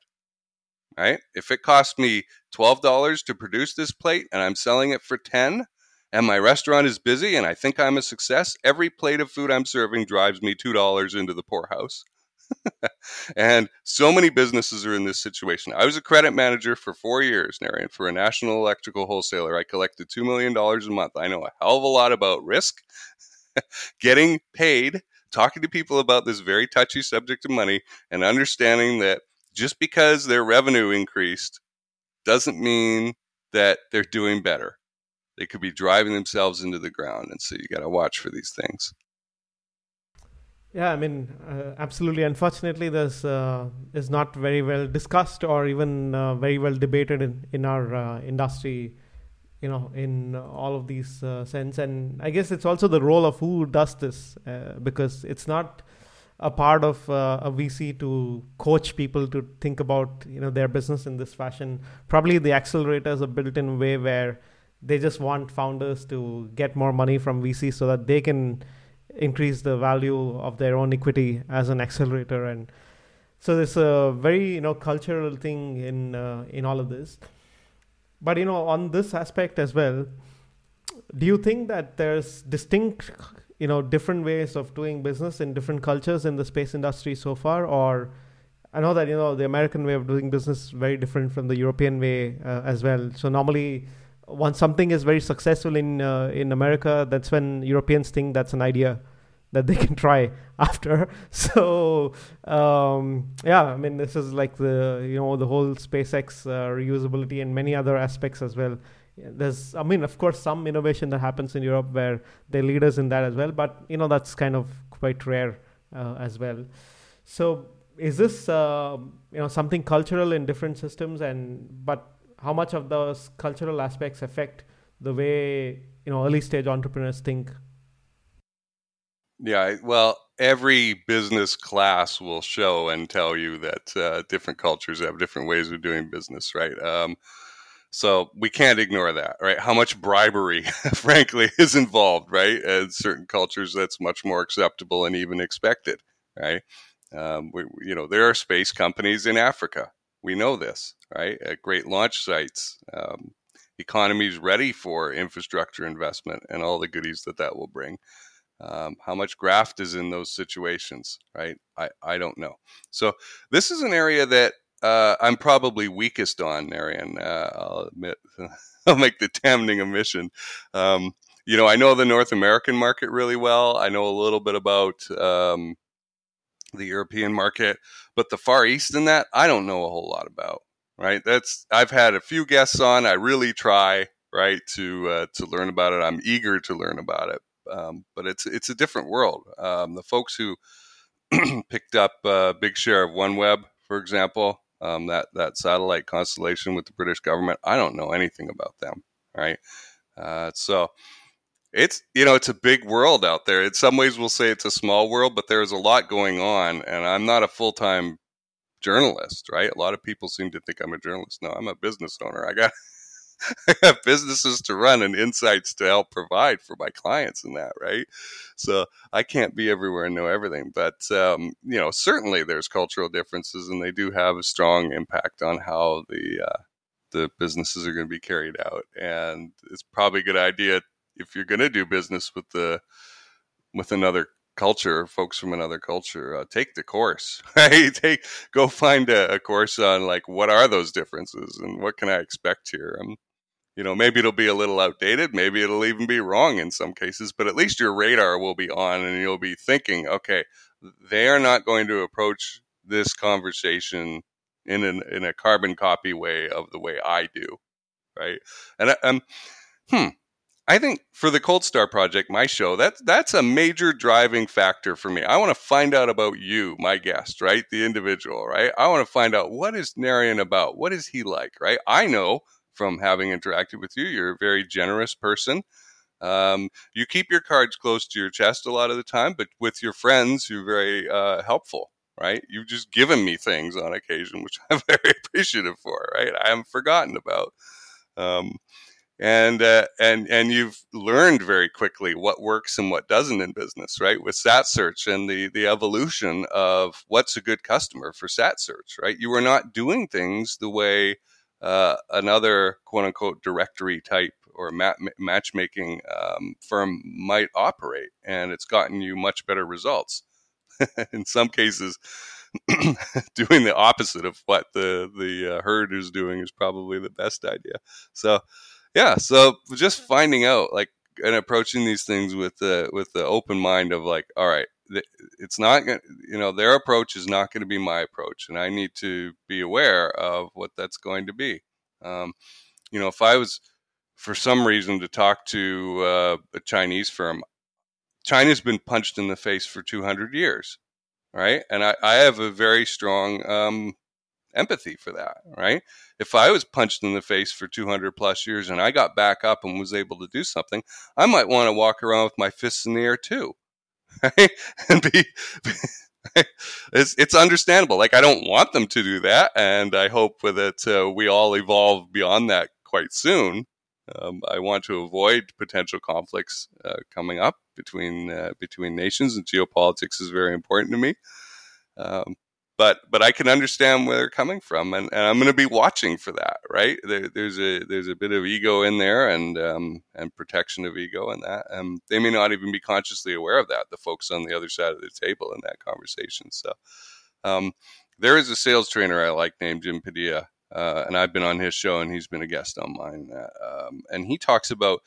right? If it costs me $12 to produce this plate and I'm selling it for 10 and my restaurant is busy and I think I'm a success, every plate of food I'm serving drives me $2 into the poorhouse. and so many businesses are in this situation. I was a credit manager for four years, Narayan, for a national electrical wholesaler. I collected $2 million a month. I know a hell of a lot about risk, getting paid, talking to people about this very touchy subject of money, and understanding that just because their revenue increased doesn't mean that they're doing better. They could be driving themselves into the ground. And so you got to watch for these things. Yeah, I mean, uh, absolutely. Unfortunately, this uh, is not very well discussed or even uh, very well debated in, in our uh, industry, you know, in all of these uh, sense. And I guess it's also the role of who does this uh, because it's not a part of uh, a VC to coach people to think about you know their business in this fashion. Probably the accelerator is a built-in way where they just want founders to get more money from VC so that they can increase the value of their own equity as an accelerator and so there's a very you know cultural thing in uh, in all of this but you know on this aspect as well do you think that there's distinct you know different ways of doing business in different cultures in the space industry so far or i know that you know the american way of doing business is very different from the european way uh, as well. So normally once something is very successful in uh, in america that's when europeans think that's an idea that they can try after. So um, yeah i mean this is like the you know the whole spacex uh, reusability and many other aspects as well there's i mean of course some innovation that happens in europe where they lead us in that as well but you know that's kind of quite rare uh, as well. So is this uh, you know something cultural in different systems and but how much of those cultural aspects affect the way you know early stage entrepreneurs think? Yeah well every business class will show and tell you that uh, different cultures have different ways of doing business right? Um, so we can't ignore that, right? How much bribery, frankly, is involved, right? In certain cultures, that's much more acceptable and even expected, right? Um, we, you know, there are space companies in Africa. We know this, right? At great launch sites, um, economies ready for infrastructure investment and all the goodies that that will bring. Um, how much graft is in those situations, right? I, I don't know. So this is an area that uh, I'm probably weakest on, Narayan. Uh, I'll admit. I'll make the damning omission. Um, you know, I know the North American market really well. I know a little bit about um, the European market, but the Far East and that, I don't know a whole lot about. Right? That's I've had a few guests on. I really try right to uh, to learn about it. I'm eager to learn about it, um, but it's it's a different world. Um, the folks who picked up a big share of OneWeb, for example, um, that that satellite constellation with the British government. I don't know anything about them, right? Uh, so it's you know it's a big world out there. In some ways, we'll say it's a small world, but there's a lot going on, and I'm not a full time journalist, right? A lot of people seem to think I'm a journalist. No, I'm a business owner. I got I have businesses to run and insights to help provide for my clients and that, right? So I can't be everywhere and know everything, but um, you know, certainly there's cultural differences, and they do have a strong impact on how the uh, the businesses are going to be carried out. And it's probably a good idea if you're going to do business with the with another culture, folks from another culture, uh, take the course. Right? Take go find a, a, course on like what are those differences and what can I expect here. Um, you know, maybe it'll be a little outdated, maybe it'll even be wrong in some cases, but at least your radar will be on and you'll be thinking, okay, they are not going to approach this conversation in an, in a carbon copy way of the way I do, right? And um, hmm, I think for the Cold Star project, my show, that's that's a major driving factor for me. I want to find out about you, my guest, right? The individual, right? I want to find out what is Narayan about? What is he like, right? I know from having interacted with you. You're a very generous person. Um, you keep your cards close to your chest a lot of the time, but with your friends, you're very uh, helpful, right? You've just given me things on occasion, which I'm very appreciative for, right? I haven't forgotten about. Um, and uh, and and you've learned very quickly what works and what doesn't in business, right? With SatSearch and the the evolution of what's a good customer for SatSearch, right? You were not doing things the way uh, another quote unquote directory type or matchmaking um, firm might operate, and it's gotten you much better results. In some cases, doing the opposite of what the the uh, herd is doing is probably the best idea. So, yeah, so just finding out like and approaching these things with the with the open mind of like, all right, it's not going you know their approach is not going to be my approach and i need to be aware of what that's going to be. Um, you know if i was for some reason to talk to uh, a chinese firm china's been punched in the face for 200 years right? And i, I have a very strong um, empathy for that right? If i was punched in the face for 200 plus years and i got back up and was able to do something i might want to walk around with my fists in the air too right? and be, it's it's understandable. Like I don't want them to do that, and I hope that uh, we all evolve beyond that quite soon. Um, I want to avoid potential conflicts uh, coming up between uh, between nations, and geopolitics is very important to me. Um, but but I can understand where they're coming from, and, and I'm going to be watching for that. Right? There, there's a there's a bit of ego in there, and um, and protection of ego in that. And they may not even be consciously aware of that. The folks on the other side of the table in that conversation. So um, there is a sales trainer I like named Jim Padilla, uh, and I've been on his show, and he's been a guest on mine. Uh, um, and he talks about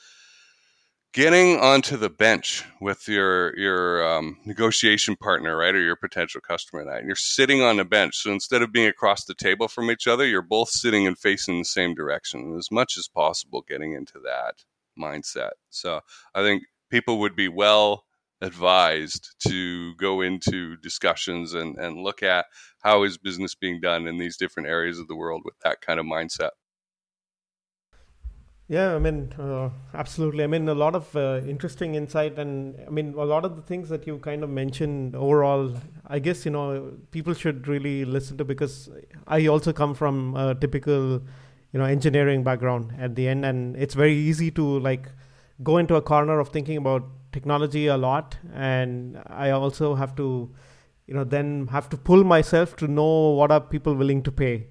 getting onto the bench with your your um, negotiation partner, right, or your potential customer, and you're sitting on the bench. So instead of being across the table from each other, you're both sitting and facing the same direction, as much as possible, getting into that mindset. So I think people would be well advised to go into discussions and, and look at how is business being done in these different areas of the world with that kind of mindset. Yeah, I mean, uh, absolutely. I mean, a lot of uh, interesting insight, and I mean, a lot of the things that you kind of mentioned overall, I guess, you know, people should really listen to because I also come from a typical, you know, engineering background at the end, and it's very easy to like go into a corner of thinking about technology a lot, and I also have to, you know, then have to pull myself to know what are people willing to pay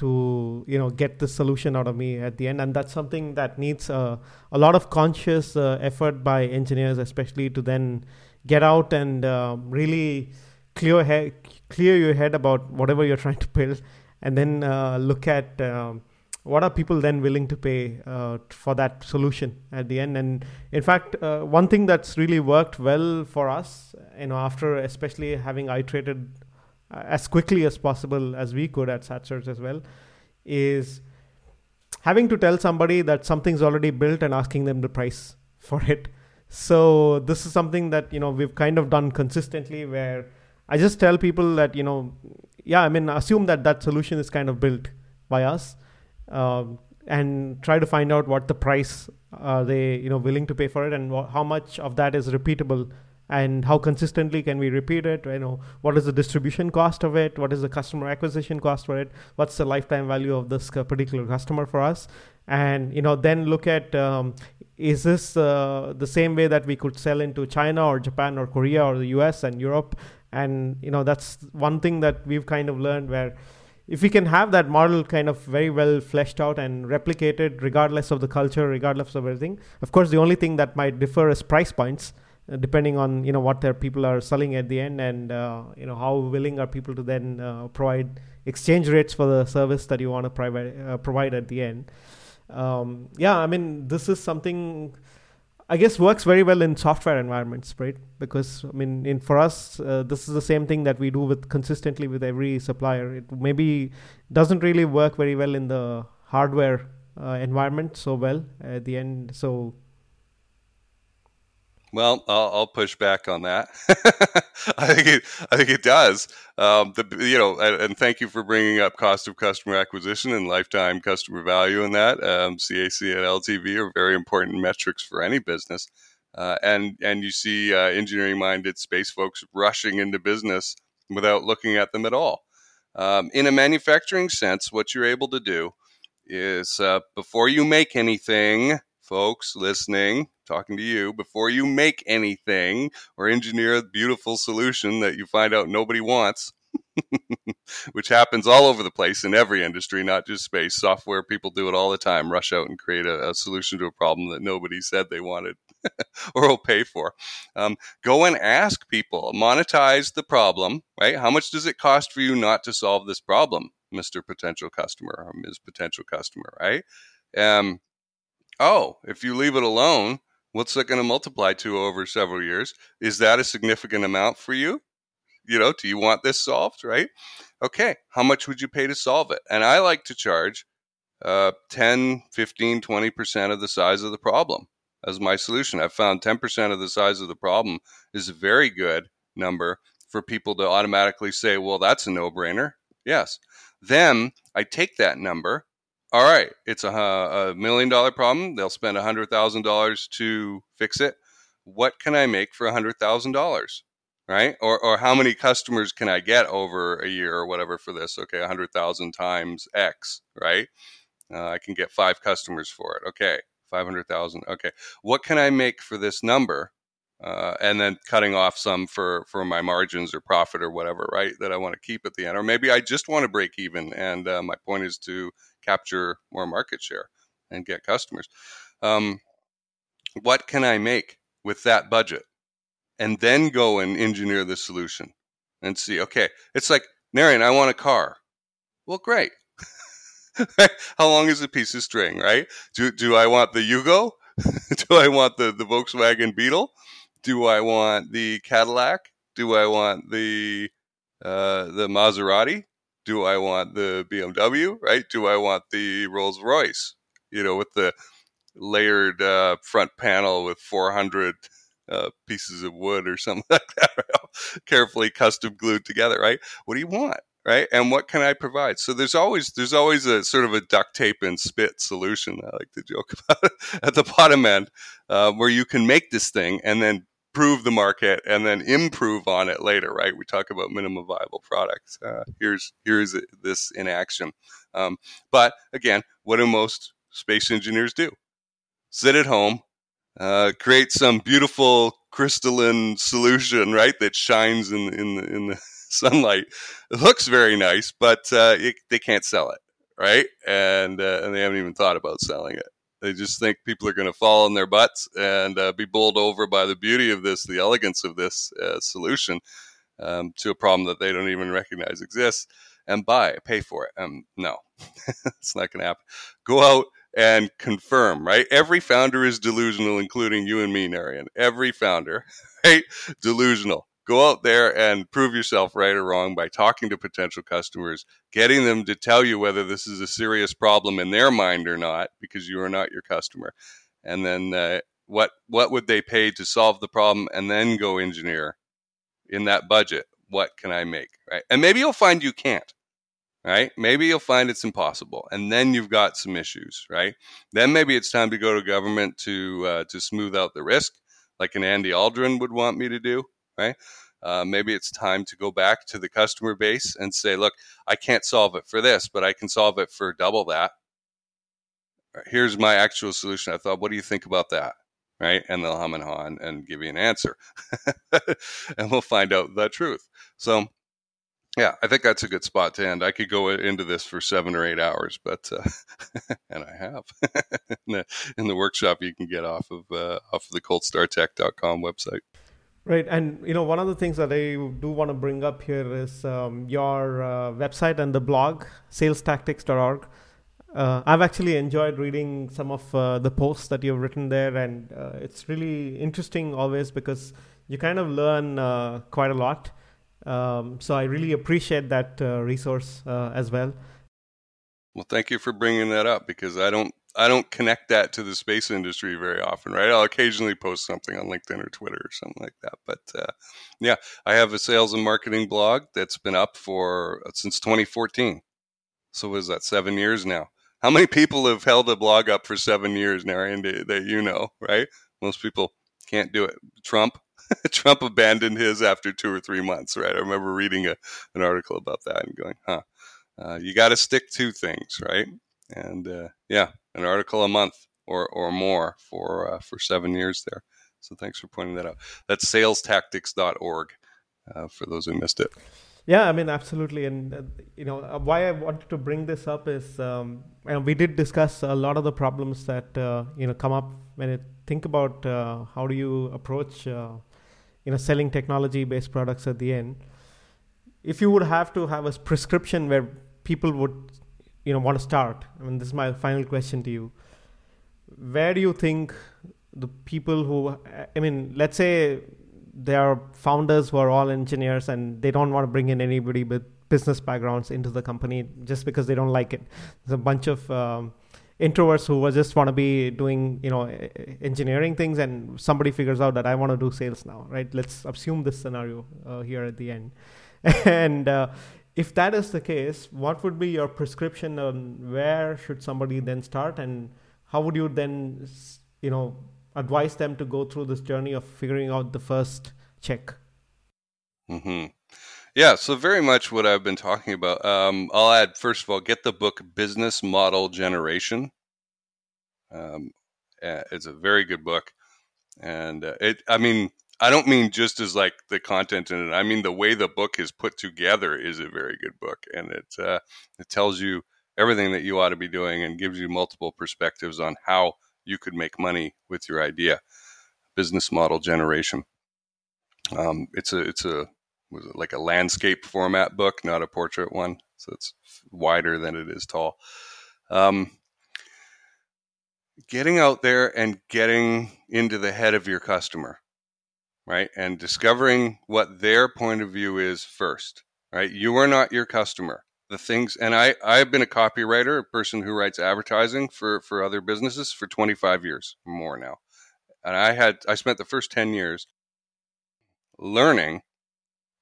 to you know get the solution out of me at the end. And that's something that needs uh, a lot of conscious uh, effort by engineers especially to then get out and uh, really clear he- clear your head about whatever you're trying to build and then uh, look at um, what are people then willing to pay uh, for that solution at the end. And in fact uh, one thing that's really worked well for us you know after especially having iterated uh, as quickly as possible as we could at SatSearch as well is having to tell somebody that something's already built and asking them the price for it. So this is something that you know we've kind of done consistently where i just tell people that you know yeah i mean assume that that solution is kind of built by us um, and try to find out what the price are they you know willing to pay for it and wh- how much of that is repeatable and how consistently can we repeat it? You know what is the distribution cost of it? What is the customer acquisition cost for it? What's the lifetime value of this particular customer for us? And you know then look at um, is this uh, the same way that we could sell into china or japan or korea or the us and europe? And you know that's one thing that we've kind of learned where if we can have that model kind of very well fleshed out and replicated regardless of the culture regardless of everything of course the only thing that might differ is price points. uh, depending on you know what their people are selling at the end and uh, you know how willing are people to then uh, provide exchange rates for the service that you want to provide uh, provide at the end um, yeah i mean this is something I guess works very well in software environments, right? Because I mean, in for us, uh, this is the same thing that we do with consistently with every supplier. It maybe doesn't really work very well in the hardware uh, environment so well at the end. So well, I'll, I'll, push back on that. I think it, I think it does. Um, the, you know, and, and, thank you for bringing up cost of customer acquisition and lifetime customer value in that. Um, CAC and LTV are very important metrics for any business. Uh, and and you see uh, engineering minded space folks rushing into business without looking at them at all. Um, in a manufacturing sense, what you're able to do is uh, before you make anything, folks listening, talking to you, before you make anything or engineer a beautiful solution that you find out nobody wants, which happens all over the place in every industry, not just space. Software people do it all the time rush out and create a, a solution to a problem that nobody said they wanted or will pay for. Um, go and ask people, monetize the problem, right? How much does it cost for you not to solve this problem, Mr. Potential Customer or Ms. Potential Customer, right? Um, oh, if you leave it alone, what's that going to multiply to over several years? Is that a significant amount for you? You know, do you want this solved, right? Okay, how much would you pay to solve it? And I like to charge uh, 10, 15, 20% of the size of the problem as my solution. I've found 10% of the size of the problem is a very good number for people to automatically say, well, that's a no brainer. Yes. Then I take that number all right, it's a, a million dollar problem. They'll spend a hundred thousand dollars to fix it. What can I make for a hundred thousand dollars? Right? Or, or how many customers can I get over a year or whatever for this? Okay, a hundred thousand times X, right? Uh, I can get five customers for it. Okay, five hundred thousand. Okay, what can I make for this number? Uh, and then cutting off some for for my margins or profit or whatever, right? That I want to keep at the end, or maybe I just want to break even. And uh, my point is to capture more market share and get customers. Um, what can I make with that budget? And then go and engineer the solution and see, okay, it's like, Narayan, I want a car. Well, great. How long is a piece of string, right? Do, do I want the Yugo? do I want the, the Volkswagen Beetle? Do I want the Cadillac? Do I want the uh, the Maserati? Do I want the BMW, right? Do I want the Rolls Royce, you know, with the layered uh, front panel with 400 uh, pieces of wood or something like that, carefully custom glued together, right? What do you want? Right, and what can I provide? So there's always there's always a sort of a duct tape and spit solution. I like to joke about at the bottom end, uh, where you can make this thing and then prove the market and then improve on it later, right? We talk about minimum viable products. Uh, here's here's this in action. Um, but again, what do most space engineers do? Sit at home, uh, create some beautiful crystalline solution, right? That shines in in the, in the sunlight. It looks very nice, but uh, it, they can't sell it, right? And uh, and they haven't even thought about selling it. They just think people are going to fall on their butts and uh, be bowled over by the beauty of this, the elegance of this uh, solution um, to a problem that they don't even recognize exists. and buy, pay for it. Um, no, it's not going to happen. Go out and confirm, right? Every founder is delusional, including you and me, Narayan. Every founder, right? Delusional. Go out there and prove yourself right or wrong by talking to potential customers, getting them to tell you whether this is a serious problem in their mind or not, because you are not your customer. And then uh, what what would they pay to solve the problem, and then go engineer in that budget. What can I make, right? And maybe you'll find you can't right? Maybe you'll find it's impossible, and then you've got some issues, right? Then maybe it's time to go to government to uh, to smooth out the risk, like an Andy Aldrin would want me to do, right? Uh, maybe it's time to go back to the customer base and say, look, I can't solve it for this, but I can solve it for double that. Here's my actual solution. I thought, what do you think about that? Right. And they'll hum and haw and, and give you an answer. and we'll find out the truth. So yeah, I think that's a good spot to end. I could go into this for seven or eight hours, but uh, and I have in, the, in the workshop you can get off of uh, off of the coldstartech.com website. Right, and you know one of the things that I do want to bring up here is um, your uh, website and the blog salestactics.org. Uh, I've actually enjoyed reading some of uh, the posts that you've written there, and uh, it's really interesting always because you kind of learn uh, quite a lot. Um, so I really appreciate that uh, resource uh, as well. Well, thank you for bringing that up because I don't I don't connect that to the space industry very often, right? I'll occasionally post something on LinkedIn or Twitter or something like that, but uh, yeah, I have a sales and marketing blog that's been up for uh, since 2014. So was that seven years now? How many people have held a blog up for seven years now, Andy, that you know, right? Most people can't do it. Trump, Trump abandoned his after two or three months, right? I remember reading a, an article about that and going, huh, uh, you got to stick to things, right? And uh, yeah, an article a month or, or more for, uh, for seven years there. So thanks for pointing that out. That's salestactics.org uh, for those who missed it. Yeah, I mean, absolutely. And, uh, you know, uh, why I wanted to bring this up is, um, and we did discuss a lot of the problems that, you know, come up when you think about how do you approach you know selling technology based products at the end if you would have to have a prescription where people would you know want to start. I mean this is my final question to you. Where do you think the people who i mean let's say there are founders who are all engineers and they don't want to bring in anybody with business backgrounds into the company just because they don't like it. There's a bunch of um, introverts who just want to be doing you know engineering things and somebody figures out that i want to do sales now right? Let's assume this scenario uh, here at the end. And uh, if that is the case what would be your prescription on where should somebody then start and how would you then you know advise them to go through this journey of figuring out the first check mm-hmm. Yeah, so very much what I've been talking about. Um, I'll add first of all, get the book Business Model Generation. Um, eh, it's a very good book, and uh, it. I mean, I don't mean just as like the content in it. I mean the way the book is put together is a very good book, and it uh, it tells you everything that you ought to be doing and gives you multiple perspectives on how you could make money with your idea. Business Model Generation. Um, it's a it's a was it like a landscape format book, not a portrait one. So it's wider than it is tall. Um, getting out there and getting into the head of your customer, right? And discovering what their point of view is first, right? You are not your customer. The things, and I, I've been a copywriter, a person who writes advertising for, for other businesses for 25 years more now. And I had, I spent the first 10 years learning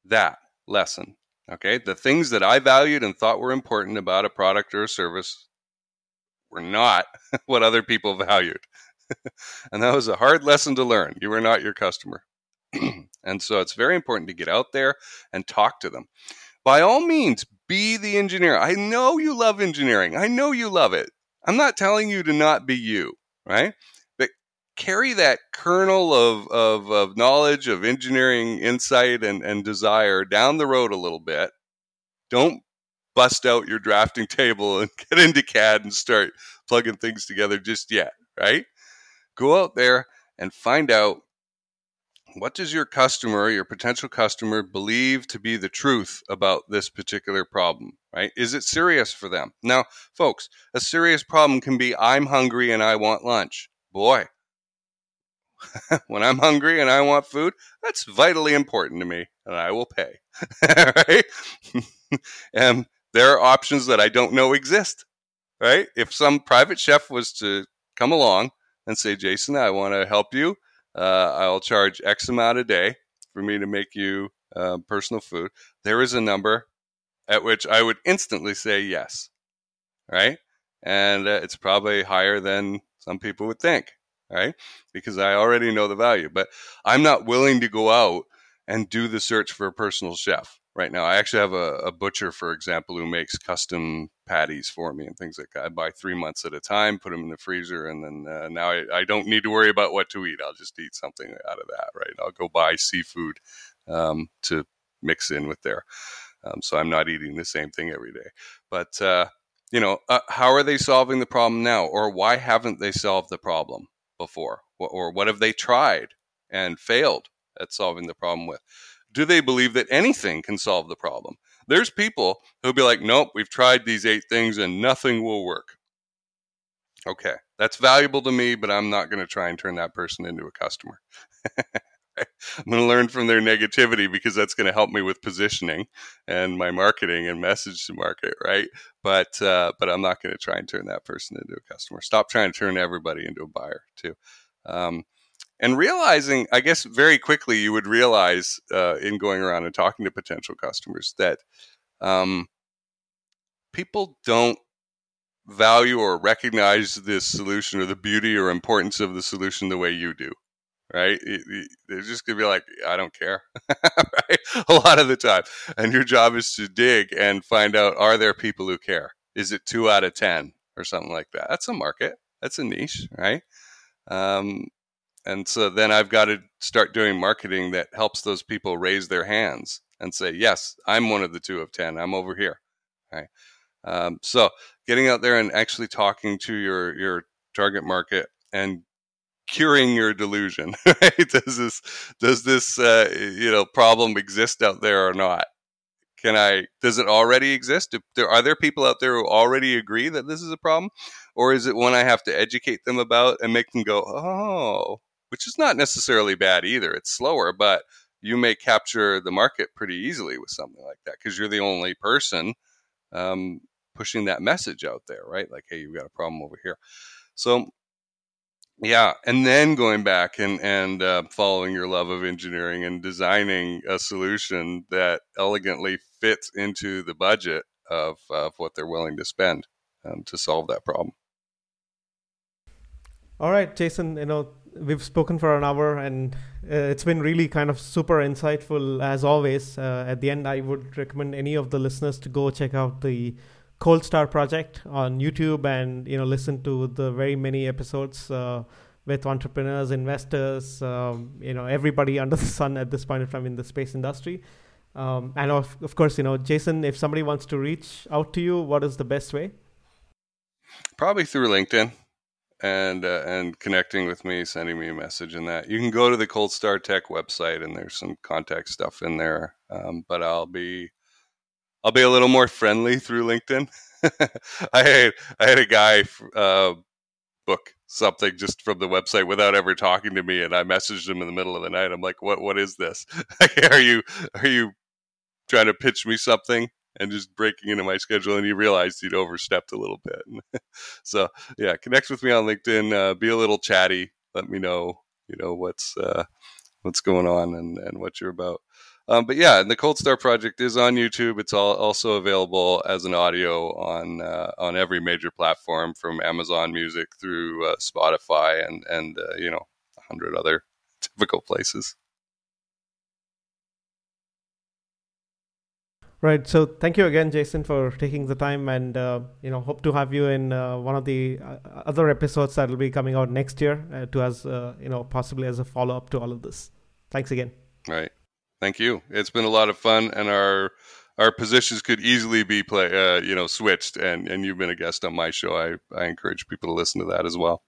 that lesson. Okay. The things that I valued and thought were important about a product or a service were not what other people valued. and that was a hard lesson to learn. You are not your customer. And so it's very important to get out there and talk to them. By all means, be the engineer. I know you love engineering. I know you love it. I'm not telling you to not be you, right? But carry that kernel of, of, of knowledge, of engineering insight and, and desire down the road a little bit. Don't bust out your drafting table and get into CAD and start plugging things together just yet, right? Go out there and find out what does your customer, your potential customer, believe to be the truth about this particular problem? Right? Is it serious for them? Now, folks, a serious problem can be I'm hungry and I want lunch. Boy, when I'm hungry and I want food, that's vitally important to me and I will pay. right? and there are options that I don't know exist. Right? If some private chef was to come along and say, Jason, I want to help you uh, I'll charge X amount a day for me to make you uh, personal food. There is a number at which I would instantly say yes, right? And uh, it's probably higher than some people would think, right? Because I already know the value, but I'm not willing to go out and do the search for a personal chef right now. I actually have a, a, butcher, for example, who makes custom patties for me and things like that. I buy three months at a time, put them in the freezer, and then uh, now I, I, don't need to worry about what to eat. I'll just eat something out of that, right? I'll go buy seafood um, to mix in with there. Um, so I'm not eating the same thing every day. But, uh, you know, uh, how are they solving the problem now? Or why haven't they solved the problem before? Or what have they tried and failed at solving the problem with? do they believe that anything can solve the problem? There's people who'll be like, nope, we've tried these eight things and nothing will work. Okay, that's valuable to me, but I'm not going to try and turn that person into a customer. I'm going to learn from their negativity because that's going to help me with positioning and my marketing and message to market, right? But uh, but I'm not going to try and turn that person into a customer. Stop trying to turn everybody into a buyer too. Um, and realizing i guess very quickly you would realize uh, in going around and talking to potential customers that um, people don't value or recognize this solution or the beauty or importance of the solution the way you do right? They're just gonna be like i don't care right? A lot of the time. And your job is to dig and find out are there people who care? Is it two out of ten or something like that? That's a market. That's a niche right? Um, and so then I've got to start doing marketing that helps those people raise their hands and say, yes, I'm one of the two of 10. I'm over here. Right. Um, so getting out there and actually talking to your, your target market and curing your delusion, right? Does this, does this, uh, you know, problem exist out there or not? Can I, does it already exist? Are there people out there who already agree that this is a problem? Or is it one I have to educate them about and make them go, oh, which is not necessarily bad either. It's slower, but you may capture the market pretty easily with something like that because you're the only person um, pushing that message out there, right? Like, hey, you've got a problem over here. So, yeah, and then going back and and uh, following your love of engineering and designing a solution that elegantly fits into the budget of of what they're willing to spend um, to solve that problem. All right, Jason. You know, we've spoken for an hour and uh, it's been really kind of super insightful as always. Uh, at the end, I would recommend any of the listeners to go check out the Cold Star project on YouTube and you know listen to the very many episodes uh, with entrepreneurs, investors, um, you know everybody under the sun at this point in time in the space industry. Um, and of, of course, you know, Jason, if somebody wants to reach out to you, what is the best way? Probably through LinkedIn and uh, and connecting with me, sending me a message, and that you can go to the Cold Star Tech website, and there's some contact stuff in there. Um, but I'll be I'll be a little more friendly through LinkedIn. I had I had a guy uh, book something just from the website without ever talking to me, and I messaged him in the middle of the night. I'm like, "What? What is this? are you are you trying to pitch me something?" And just breaking into my schedule. And he realized he'd overstepped a little bit. so yeah, connect with me on LinkedIn. Uh, be a little chatty. Let me know, you know, what's uh, what's going on and, and what you're about. Um, but yeah, the Cold Star project is on YouTube. It's all also available as an audio on uh, on every major platform, from Amazon Music through uh, Spotify and and uh, you know a hundred other typical places. Right. So thank you again, Jason, for taking the time, and uh, you know, hope to have you in uh, one of the uh, other episodes that will be coming out next year, uh, to as uh, you know, possibly as a follow up to all of this. Thanks again. Right. Thank you. It's been a lot of fun, and our our positions could easily be play, uh, you know, switched. And and you've been a guest on my show. I I encourage people to listen to that as well.